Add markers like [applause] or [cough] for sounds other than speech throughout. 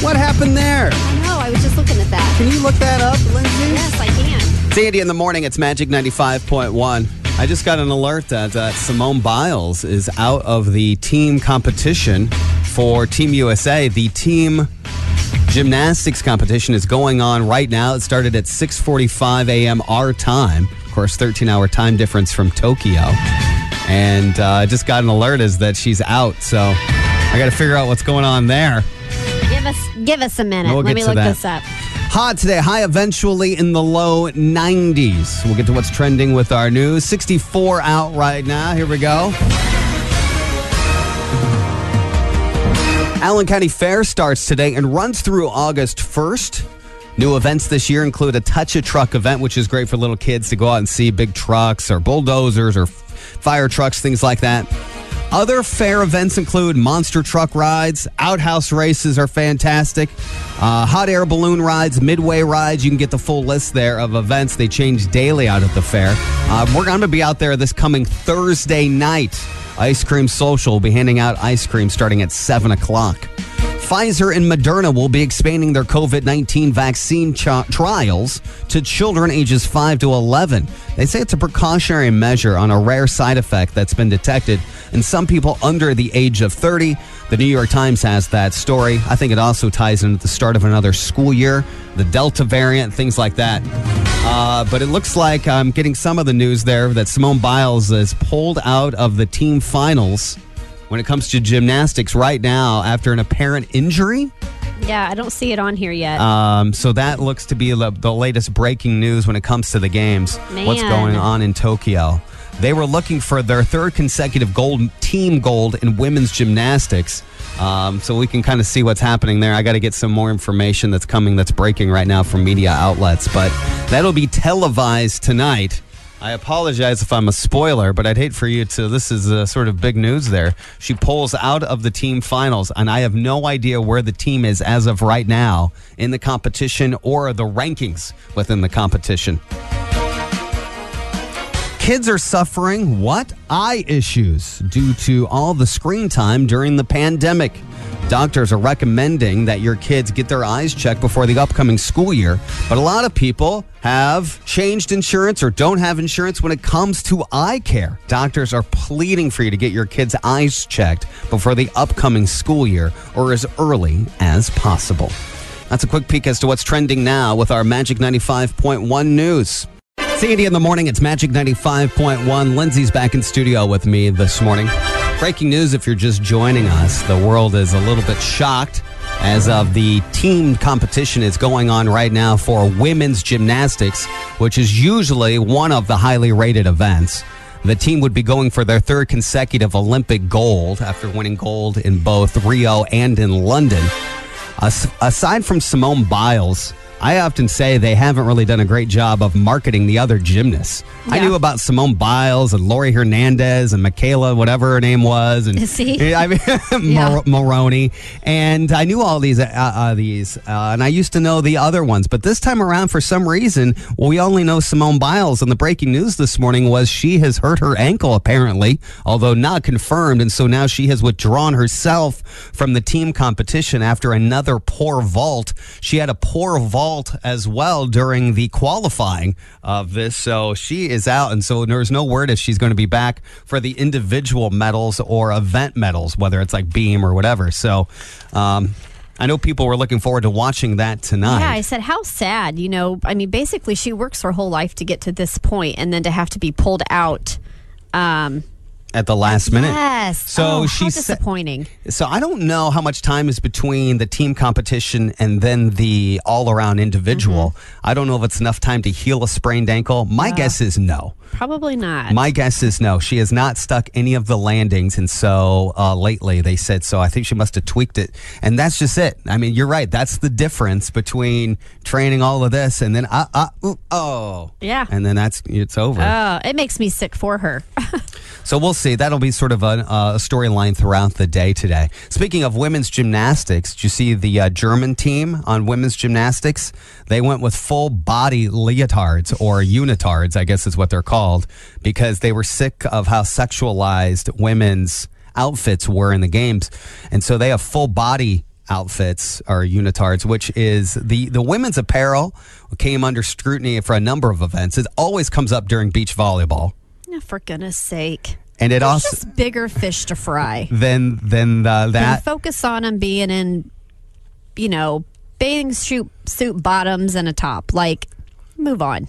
What happened there? I know. I was just looking at that. Can you look that up, Lindsay? Yes, I can. Sandy in the morning. It's Magic 95.1. I just got an alert that uh, Simone Biles is out of the team competition for Team USA. The team gymnastics competition is going on right now. It started at 6:45 a.m. our time. Of course, 13-hour time difference from Tokyo. And uh, I just got an alert is that she's out. So I got to figure out what's going on there. Give us give us a minute. We'll Let me look that. this up. Hot today, high eventually in the low 90s. We'll get to what's trending with our news. 64 out right now. Here we go. Allen County Fair starts today and runs through August 1st. New events this year include a Touch a Truck event, which is great for little kids to go out and see big trucks or bulldozers or fire trucks, things like that. Other fair events include monster truck rides, outhouse races are fantastic, uh, hot air balloon rides, midway rides. You can get the full list there of events. They change daily out at the fair. Uh, we're going to be out there this coming Thursday night. Ice Cream Social will be handing out ice cream starting at 7 o'clock. Pfizer and Moderna will be expanding their COVID 19 vaccine ch- trials to children ages 5 to 11. They say it's a precautionary measure on a rare side effect that's been detected in some people under the age of 30. The New York Times has that story. I think it also ties into the start of another school year, the Delta variant, things like that. Uh, but it looks like I'm getting some of the news there that Simone Biles is pulled out of the team finals when it comes to gymnastics right now after an apparent injury. Yeah, I don't see it on here yet. Um, so that looks to be the, the latest breaking news when it comes to the games. What's going on in Tokyo? They were looking for their third consecutive gold team gold in women's gymnastics. Um, so we can kind of see what's happening there. I got to get some more information that's coming, that's breaking right now from media outlets. But that'll be televised tonight. I apologize if I'm a spoiler, but I'd hate for you to. This is uh, sort of big news there. She pulls out of the team finals, and I have no idea where the team is as of right now in the competition or the rankings within the competition. Kids are suffering what? Eye issues due to all the screen time during the pandemic. Doctors are recommending that your kids get their eyes checked before the upcoming school year, but a lot of people have changed insurance or don't have insurance when it comes to eye care. Doctors are pleading for you to get your kids' eyes checked before the upcoming school year or as early as possible. That's a quick peek as to what's trending now with our Magic 95.1 news. Sandy in the morning, it's Magic 95.1. Lindsay's back in studio with me this morning. Breaking news if you're just joining us, the world is a little bit shocked as of the team competition is going on right now for women's gymnastics, which is usually one of the highly rated events. The team would be going for their third consecutive Olympic gold after winning gold in both Rio and in London. As- aside from Simone Biles, I often say they haven't really done a great job of marketing the other gymnasts. I knew about Simone Biles and Laurie Hernandez and McKayla, whatever her name was, and [laughs] See? [laughs] I mean, [laughs] Yeah. Maroney, and I knew all these, uh, uh, these, uh, and I used to know the other ones. But this time around, for some reason, we only know Simone Biles. And the breaking news this morning was she has hurt her ankle, apparently, although not confirmed. And so now she has withdrawn herself from the team competition after another poor vault. She had a poor vault as well during the qualifying of this, so she is out. And so there's no word if she's going to be back for the individual medals or event medals, whether it's like beam or whatever. So. Um, I know people were looking forward to watching that tonight. yeah, I said, how sad. You know, I mean, basically, she works her whole life to get to this point, and then to have to be pulled out. Um, at the last minute. Yes. So oh, she how said- disappointing. So I don't know how much time is between the team competition and then the all-around individual. Mm-hmm. I don't know if it's enough time to heal a sprained ankle. My guess is no. Probably not. My guess is no. She has not stuck any of the landings, and so uh, lately they said so. I think she must have tweaked it, and that's just it. I mean, you're right. That's the difference between training all of this and then uh, uh, ooh, oh Yeah. and then that's it's over. Oh, it makes me sick for her. [laughs] So we'll see. That'll be sort of a, a storyline throughout the day today. Speaking of women's gymnastics, did you see the uh, German team on women's gymnastics? They went with full body leotards or unitards, I guess is what they're called, because they were sick of how sexualized women's outfits were in the games. And so they have full body outfits or unitards, which is the the women's apparel came under scrutiny for a number of events. It always comes up during beach volleyball, for goodness sake. And it There's also just bigger fish to fry. than then uh, Then that focus on them being in, you know, bathing suit, suit bottoms and a top. Like, move on.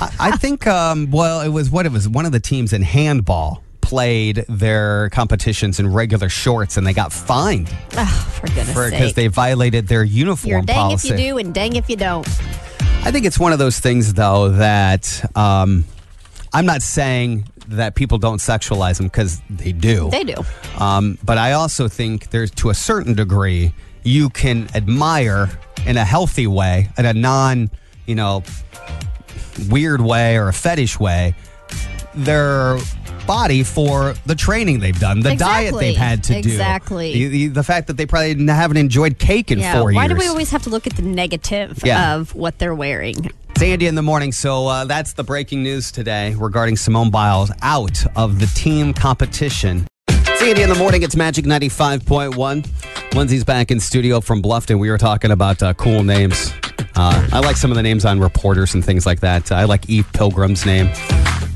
I, I think um, well it was what it was one of the teams in handball played their competitions in regular shorts and they got fined Oh, for goodness because sake. they violated their uniform You're dang policy. if you do and dang if you don't. I think it's one of those things, though, that um, I'm not saying that people don't sexualize them because they do. They do. Um, but I also think there's, to a certain degree, you can admire in a healthy way, in a non, you know, weird way or a fetish way, their body for the training they've done, the diet they've had to Exactly. do, the, the, the fact that they probably haven't enjoyed cake in Yeah. four Why years. Why do we always have to look at the negative Yeah. of what they're wearing? It's Andy in the morning. So uh, that's the breaking news today regarding Simone Biles out of the team competition. It's Andy in the morning. It's Magic 95.1. Lindsay's back in studio from Bluffton. We were talking about uh, cool names. Uh, I like some of the names on reporters and things like that. I like Eve Pilgrim's name.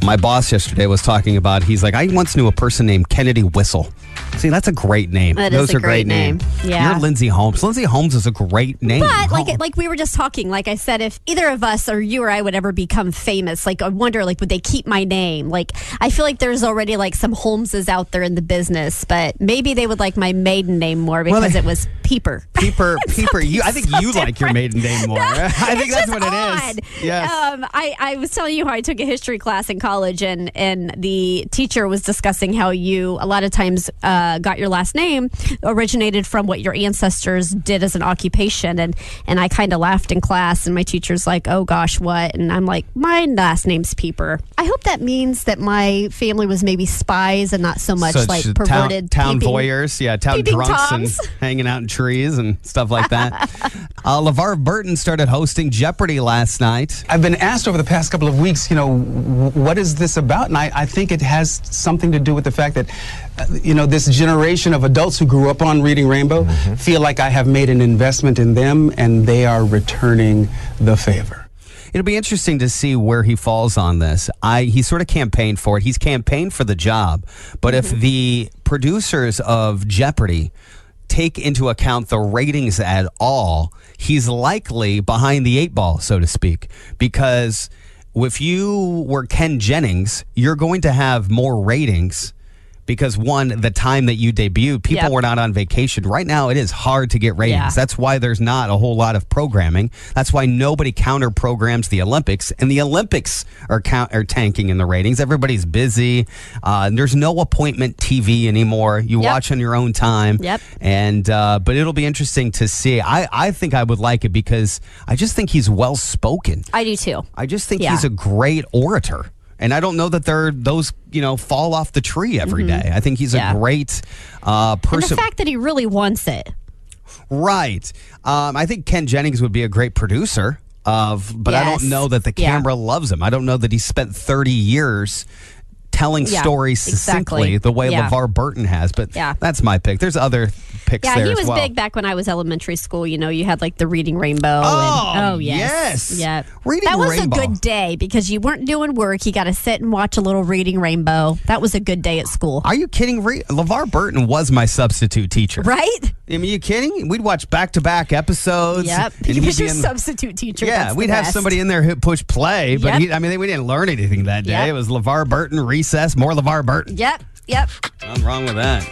My boss yesterday was talking about, he's like, I once knew a person named Kennedy Whistle. See, that's a great name. That is Those a are great, great name. names. Yeah. You're Lindsay Holmes. Lindsay Holmes is a great name. But like like we were just talking, like I said, if either of us or you or I would ever become famous, like I wonder, like would they keep my name? Like I feel like there's already like some Holmeses out there in the business, but maybe they would like my maiden name more Well, because they- it was Peeper. [laughs] Peeper, [laughs] Peeper. You, I think so you like your maiden name more. [laughs] I think that's what it odd. is. Yes. Um, I, I was telling you how I took a history class in college, and and the teacher was discussing how you a lot of times uh, got your last name originated from what your ancestors did as an occupation, and and I kind of laughed in class, and my teacher's like, "Oh gosh, what?" And I'm like, "My last name's Peeper." I hope that means that my family was maybe spies and not so much Such like town, perverted town peeping. voyeurs, yeah, town drunks toms. and [laughs] hanging out in trees and [laughs] stuff like that. [laughs] uh, LeVar Burton started hosting Jeopardy last night. I've been asked over the past couple of weeks, you know, what is this about? And I, I think it has something to do with the fact that, uh, you know, this generation of adults who grew up on Reading Rainbow feel like I have made an investment in them and they are returning the favor. It'll be interesting to see where he falls on this. I he sort of campaigned for it. He's campaigned for the job, but if the producers of Jeopardy take into account the ratings at all, he's likely behind the eight ball, so to speak, because if you were Ken Jennings, you're going to have more ratings because one, the time that you debuted, people Yep. were not on vacation. Right now, it is hard to get ratings. Yeah. That's why there's not a whole lot of programming. That's why nobody counter programs the Olympics, and the Olympics are count- are tanking in the ratings. Everybody's busy. Uh, there's no appointment TV anymore. You Yep. watch on your own time. Yep. And uh, but it'll be interesting to see. I I think I would like it because I just think he's well spoken. I do too. I just think Yeah. he's a great orator. And I don't know that they're those, you know, fall off the tree every day. I think he's Mm-hmm. Yeah. a great uh, And the fact that he really wants it. right. Um, I think Ken Jennings would be a great producer of, but I don't know that the Yeah. camera loves him. I don't know that he spent 30 years telling Yeah, stories succinctly exactly. the way Yeah. LeVar Burton has. But Yeah. that's my pick. There's other picks Yeah, he as was well. big back when I was elementary school. You know, you had like the reading rainbow. Oh, and, oh yes, yes. yeah. Reading that was Rainbow. a good day because you weren't doing work. You got to sit and watch a little reading rainbow. That was a good day at school, Are you kidding? Re- LeVar Burton was my substitute teacher. right? I mean, you kidding? We'd watch back to back episodes. Yep. He was your in- substitute teacher. Yeah, we'd have best. somebody in there who push play, but Yep. he, I mean, we didn't learn anything that day. Yep. It was LeVar Burton, recess, more LeVar Burton. Yep. Yep. Nothing wrong with that.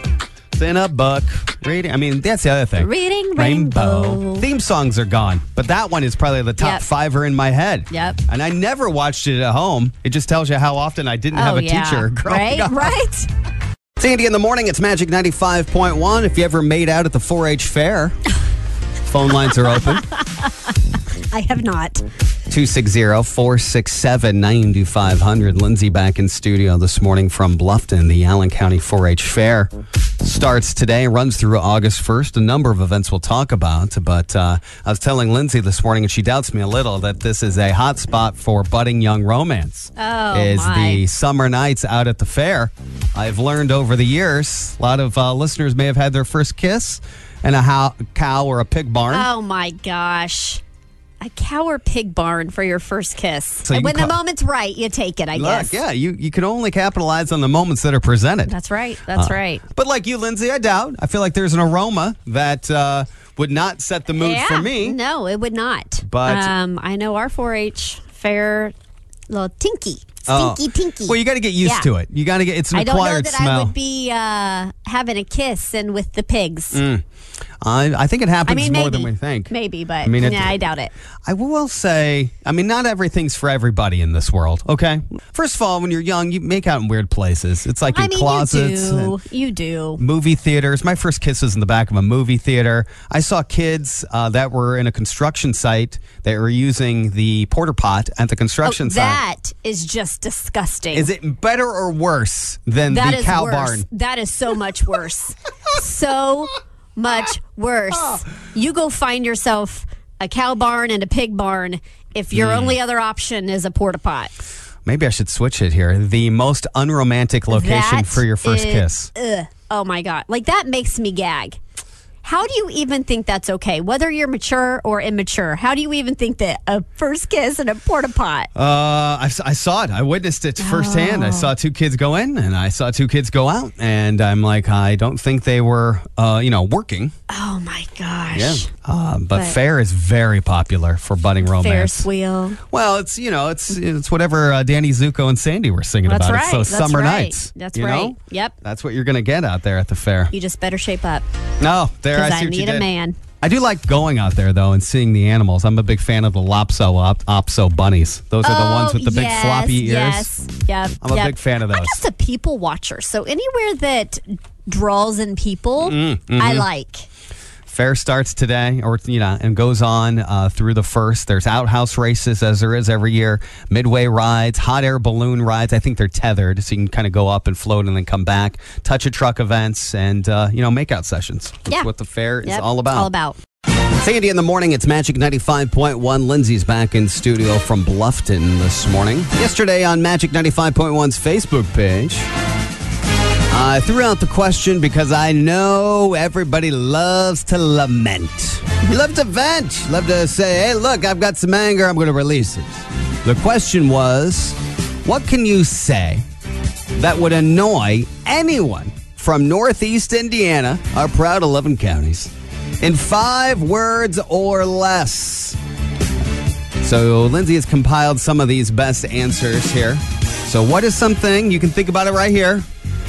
Thin up Buck. Reading. I mean, that's the other thing. Reading Rainbow. Theme songs are gone, but that one is probably the top Yep. fiver in my head. Yep. And I never watched it at home. It just tells you how often I didn't have oh a yeah. teacher growing right. up. Right. It's Andy in the morning. It's Magic 95.1. If you ever made out at the 4 H fair, phone lines are open. [laughs] I have not. 260-467-9500. Lindsay back in studio this morning from Bluffton. The Allen County 4-H Fair starts today, runs through August 1st. A number of events we'll talk about, but uh, I was telling Lindsay this morning, and she doubts me a little, that this is a hot spot for budding young romance. Oh, is my. the summer nights out at the fair. I've learned over the years, a lot of uh, listeners may have had their first kiss in a how, cow or a pig barn. Oh my gosh. A cow or pig barn for your first kiss. So you when can the moment's right, you take it, I Look, guess. yeah, you, you can only capitalize on the moments that are presented. That's right. That's Uh, right. But like you, Lindsay, I doubt. I feel like there's an aroma that uh, would not set the mood yeah. for me. No, it would not. But- um, I know our 4-H fair little tinky, Oh. stinky tinky. Well, you got to get used Yeah. to it. You got to get it's an I don't know acquired that smell. I would be uh, having a kiss and with the pigs. I, I think it happens I mean, more maybe than we think. Maybe, but I mean, it- yeah, I doubt it. I will say, I mean, not everything's for everybody in this world. Okay. First of all, when you're young, you make out in weird places. It's like in mean, closets. you do. You do. movie theaters. My first kiss was in the back of a movie theater. I saw kids uh, that were in a construction site that were using the porta pot at the construction Oh, site. that is just disgusting. Is it better or worse than That the cow worse. barn? That is so much worse. [laughs] so much [laughs] worse. You go find yourself a cow barn and a pig barn if your Hmm. only other option is a porta pot. Maybe I should switch it here. The most unromantic location That for your first is- kiss. Ugh. Oh my god. Like that makes me gag. How do you even think that's okay? Whether you're mature or immature, how do you even think that a first kiss in a porta pot? Uh, I, I saw it. I witnessed it firsthand. I saw two kids go in and I saw two kids go out. And I'm like, I don't think they were, uh, you know, working. Oh my gosh. Uh, but, But- fair is very popular for budding romance. Ferris wheel. Well, it's you know, it's it's whatever uh, Danny Zuko and Sandy were singing That's about. right. It's those That's summer right. nights. That's you right. Know? Yep. That's what you're gonna get out there at the fair. You just better shape up No, there I see I you need a man. I do like going out there though and seeing the animals. I'm a big fan of the Lopso op- Opso bunnies. Those are the ones with the big Oh, floppy ears. Yes. Yep. I'm a yep. big fan of I'm those. just a people watcher. So anywhere that draws in people, Mm-hmm. I like. Fair starts today, or you know, and goes on uh, through the first. There's outhouse races as there is every year. Midway rides, hot air balloon rides. I think they're tethered, so you can kind of go up and float and then come back. Touch a truck events and uh, you know makeout sessions. That's Yeah. what the fair is all about. All about. Sandy in the morning. It's Magic 95.1. Lindsay's back in studio from Bluffton this morning. Yesterday on Magic 95.1's Facebook page, I threw out the question because I know everybody loves to lament. You love to vent. Love to say, hey, look, I've got some anger. I'm going to release it. The question was, what can you say that would annoy anyone from Northeast Indiana, our proud 11 counties, in five words or less? So Lindsay has compiled some of these best answers here. So what is something you can think about it right here?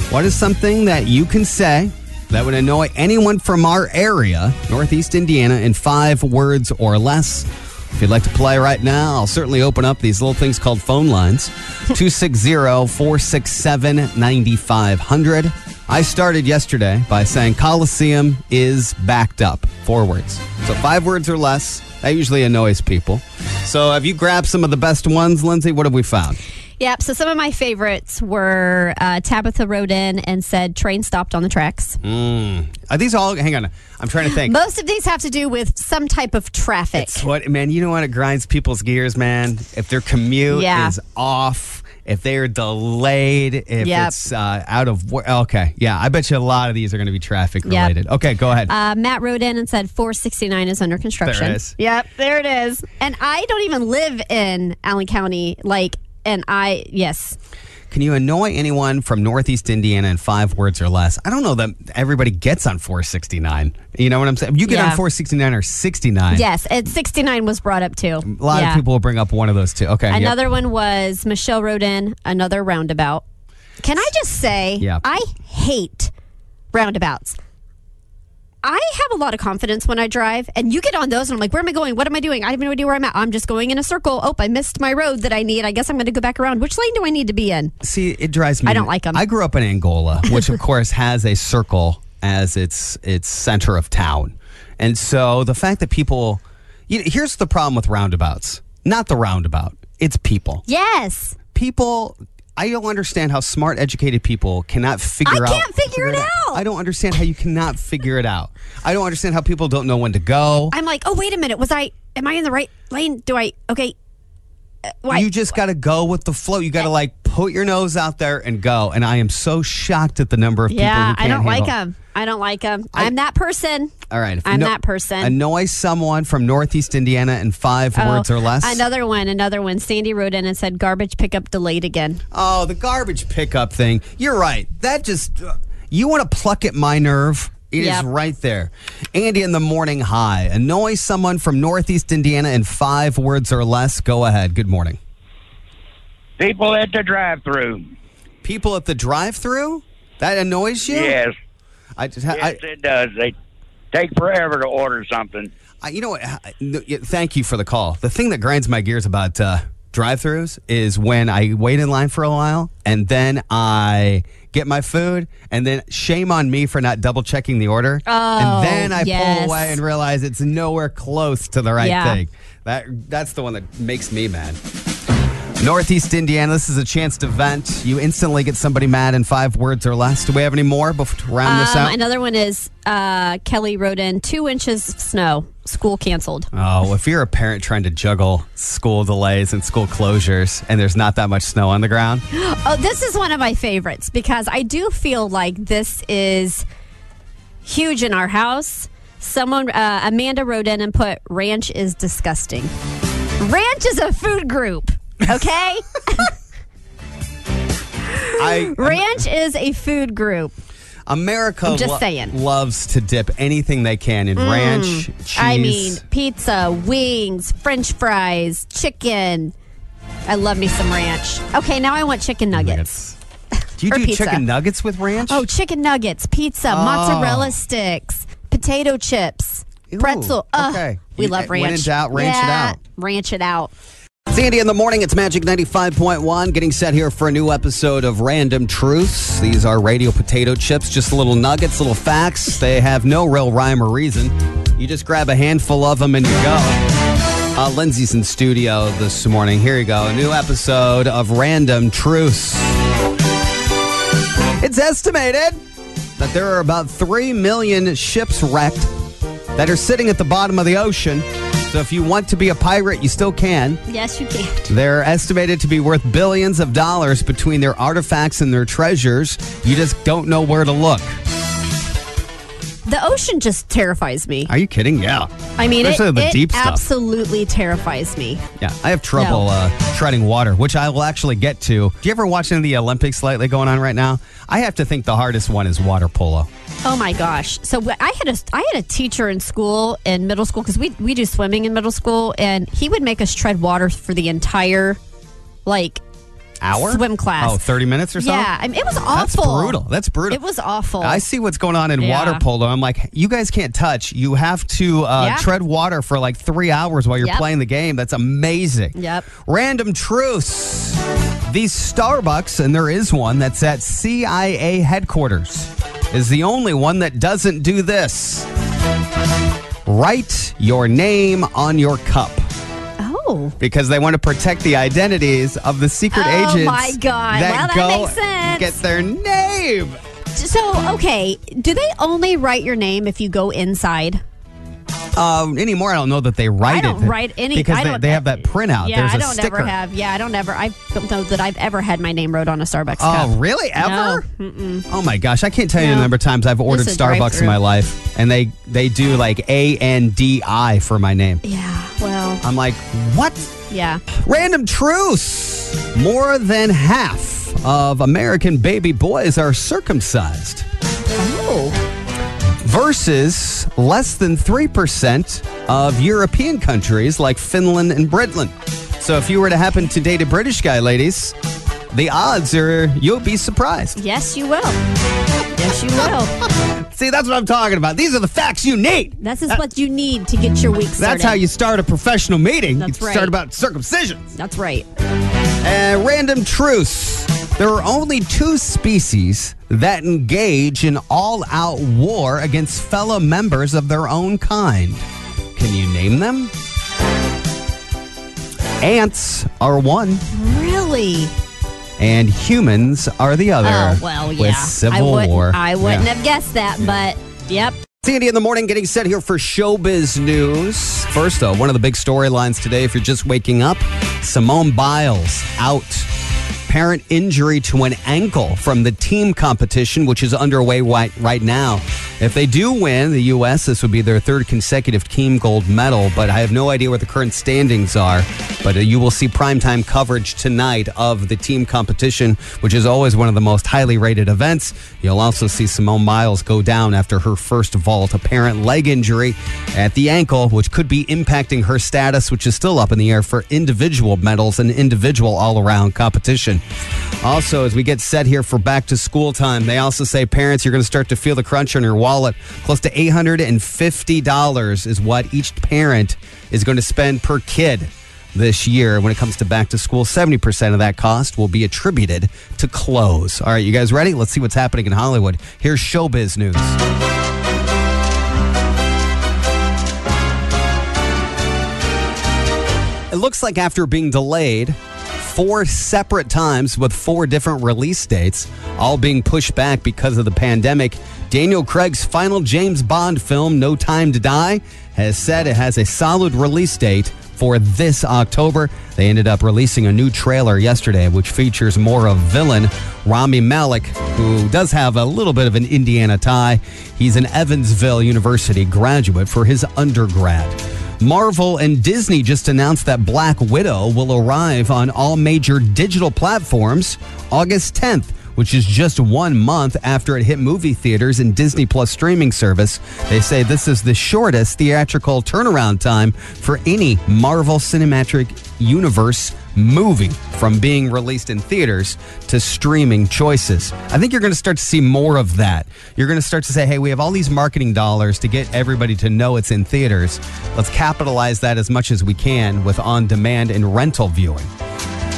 What is something that you can say that would annoy anyone from our area, Northeast Indiana, in five words or less? If you'd like to play right now, I'll certainly open up these little things called phone lines [laughs] 260 467 9500. I started yesterday by saying Coliseum is backed up. Four words. So five words or less. That usually annoys people. So have you grabbed some of the best ones, Lindsay? What have we found? Yep. So some of my favorites were uh, Tabitha wrote in and said train stopped on the tracks. Are these all? Hang on. I'm trying to think. Most of these have to do with some type of traffic. It's what, man, you know what? It grinds people's gears, man. If their commute Yeah. is off, if they're delayed, if Yep. it's uh, out of work. Okay. Yeah. I bet you a lot of these are going to be traffic related. Okay. Go ahead. Uh, Matt wrote in and said 469 is under construction. There it is. Yep, there it is. And I don't even live in Allen County. Like, and I, yes. Can you annoy anyone from Northeast Indiana in five words or less? I don't know that everybody gets on 469. You know what I'm saying? You get on 469 or 69. Yes, and 69 was brought up too. A lot Yeah. of people will bring up one of those two. Okay. yep. Another one was Michelle wrote in another roundabout. Can I just say, Yeah. I hate roundabouts. I have a lot of confidence when I drive, and you get on those, and I'm like, where am I going? What am I doing? I have no idea where I'm at. I'm just going in a circle. Oh, I missed my road that I need. I guess I'm going to go back around. Which lane do I need to be in? See, it drives me. I don't like them. I grew up in Angola, which of course has a circle as its its center of town, and so the fact that people, you know, here's the problem with roundabouts. Not the roundabout. It's people. Yes. People. I don't understand how smart, educated people cannot figure out. I can't figure it out. I don't understand how you cannot figure it out. I don't understand how people don't know when to go. I'm like, oh, wait a minute. Was I, am I in the right lane? Do I, okay. Uh, why? You just got to go with the flow. You got to like put your nose out there and go. And I am so shocked at the number of people who Yeah, I don't like them. I don't like them. I'm that person. All right. I'm that person. Annoy someone from Northeast Indiana in five words Oh, or less. Another one, another one. Sandy wrote in and said garbage pickup delayed again. Oh, the garbage pickup thing. You're right. That just, uh, you want to pluck at my nerve? It is Yep. right there. Andy in the morning high. Annoy someone from Northeast Indiana in five words or less. Go ahead. Good morning. People at the drive-through. People at the drive through? That annoys you? Yes, I just, yes, I, it does. They take forever to order something. I, you know what? I- no, yeah, Thank you for the call. The thing that grinds my gears about uh, drive-throughs is when I wait in line for a while and then I get my food and then shame on me for not double checking the order. Oh, and then I yes. pull away and realize it's nowhere close to the right Yeah. thing. That that's the one that makes me mad. Northeast Indiana, this is a chance to vent. You instantly get somebody mad in five words or less. Do we have any more before to round this Um, out? another one is uh, Kelly wrote in two inches of snow. School canceled. Oh, if you're a parent trying to juggle school delays and school closures and there's not that much snow on the ground, [gasps] Oh, this is one of my favorites because I do feel like this is huge in our house. Someone, uh, Amanda wrote in and put, ranch is disgusting. Ranch is a food group, okay? I [laughs] ranch is a food group. America I'm just saying. Mm. loves to dip anything they can in ranch, cheese. I mean, pizza, wings, french fries, chicken. I love me some ranch. Okay, now I want chicken nuggets. Do you or do pizza. chicken nuggets with ranch? Oh, chicken nuggets, pizza, mozzarella sticks, potato chips, Ew, pretzel. Ugh, okay. we You- love when ranch. in doubt, ranch it Yeah, out. Ranch it out. Sandy in the morning, it's Magic 95.1, getting set here for a new episode of Random Truths. These are radio potato chips, just little nuggets, little facts. They have no real rhyme or reason. You just grab a handful of them and you go. Uh, Lindsay's in studio this morning. Here you go. A new episode of Random Truths. It's estimated that there are about 3 million ships wrecked that are sitting at the bottom of the ocean. So if you want to be a pirate, you still can. Yes, you can. They're estimated to be worth billions of dollars between their artifacts and their treasures. You just don't know where to look. The ocean just terrifies me. Are you kidding? Yeah. I mean, it, the it deep stuff. absolutely terrifies me. Yeah, I have trouble No. uh, treading water, which I will actually get to. Do you ever watch any of the Olympics lately going on right now? I have to think the hardest one is water polo. Oh my gosh! So I had a I had a teacher in school in middle school because we we do swimming in middle school, and he would make us tread water for the entire like Hour? Swim class. Oh, 30 minutes or so? Yeah, I mean, it was awful. That's brutal. That's brutal. It was awful. I see what's going on in Yeah. water polo. I'm like, you guys can't touch. You have to uh, Yeah. tread water for like three hours while you're Yep. playing the game. That's amazing. Yep. Random truths. These Starbucks, and there is one that's at CIA headquarters, is the only one that doesn't do this. Write your name on your cup oh. because they want to protect the identities of the secret oh, agents. Oh, agents my God. that Well, that go makes sense. get their name. So okay, do they only write your name if you go inside? Um, anymore, I don't know that they write I don't it write any because they, they have that printout. Yeah, There's I don't ever have. Yeah, I don't ever. I don't know that I've ever had my name wrote on a Starbucks cup. Oh, really? Ever? No. Oh my gosh, I can't tell you the number of times I've ordered Starbucks in my life, and they they do like A N D I for my name. Yeah. Well. I'm like, what? Yeah. Random truths. More than half of American baby boys are circumcised. Oh. Versus less than 3% of European countries like Finland and Britain. So if you were to happen to date a British guy, ladies, the odds are you'll be surprised. Yes, you will. Yes, you will. [laughs] See, that's what I'm talking about. These are the facts you need. This is what you need to get your week started. That's how you start a professional meeting. That's you right. start about circumcisions. That's right. Uh, random truths. There are only two species that engage in all out war against fellow members of their own kind. Can you name them? Ants are one, Really? and humans are the other. Oh well, yeah. With I Civil wouldn't. War. I wouldn't Yeah. have guessed that, but yep. Sandy in the morning getting set here for showbiz news. First, though, one of the big storylines today, if you're just waking up, Simone Biles out. Apparent injury to an ankle from the team competition, which is underway right, right now. If they do win, the U.S., this would be their third consecutive team gold medal, but I have no idea what the current standings are. But uh, you will see primetime coverage tonight of the team competition, which is always one of the most highly rated events. You'll also see Simone Biles go down after her first vault, apparent leg injury at the ankle, which could be impacting her status, which is still up in the air for individual medals and individual all around competition. Also, as we get set here for back to school time, they also say parents, you're going to start to feel the crunch on your wallet. Close to $850 is what each parent is going to spend per kid this year when it comes to back to school. 70% of that cost will be attributed to clothes. All right, you guys ready? Let's see what's happening in Hollywood. Here's showbiz news. It looks like after being delayed four separate times with four different release dates, all being pushed back because of the pandemic, Daniel Craig's final James Bond film, No Time to Die, has said it has a solid release date for this October. They ended up releasing a new trailer yesterday, which features more of villain Rami Malek, who does have a little bit of an Indiana tie. He's an Evansville University graduate for his undergrad. Marvel and Disney just announced that Black Widow will arrive on all major digital platforms August 10th which is just one month after it hit movie theaters and Disney Plus streaming service. They say this is the shortest theatrical turnaround time for any Marvel Cinematic Universe movie from being released in theaters to streaming choices. I think you're going to start to see more of that. You're going to start to say, hey, we have all these marketing dollars to get everybody to know it's in theaters. Let's capitalize that as much as we can with on demand and rental viewing.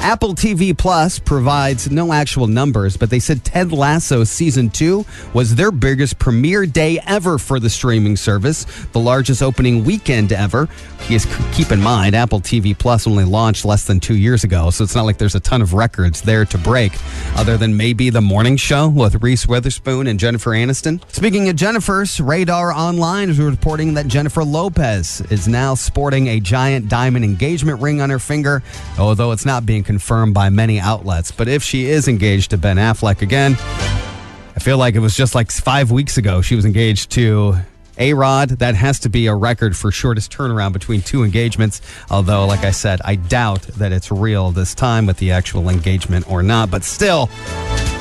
Apple TV Plus provides no actual numbers, but they said Ted Lasso season two was their biggest premiere day ever for the streaming service, the largest opening weekend ever. Keep in mind, Apple TV Plus only launched less than two years ago, so it's not like there's a ton of records there to break, other than maybe the morning show with Reese Witherspoon and Jennifer Aniston. Speaking of Jennifer's, Radar Online is reporting that Jennifer Lopez is now sporting a giant diamond engagement ring on her finger, although it's not being confirmed by many outlets. But if she is engaged to Ben Affleck again, I feel like it was just like five weeks ago she was engaged to A Rod. That has to be a record for shortest turnaround between two engagements. Although, like I said, I doubt that it's real this time with the actual engagement or not. But still,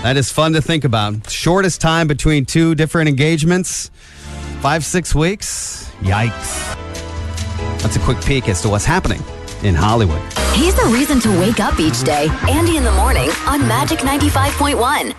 that is fun to think about. Shortest time between two different engagements five, six weeks. Yikes. That's a quick peek as to what's happening in Hollywood. He's the reason to wake up each day. Andy in the morning on Magic 95.1.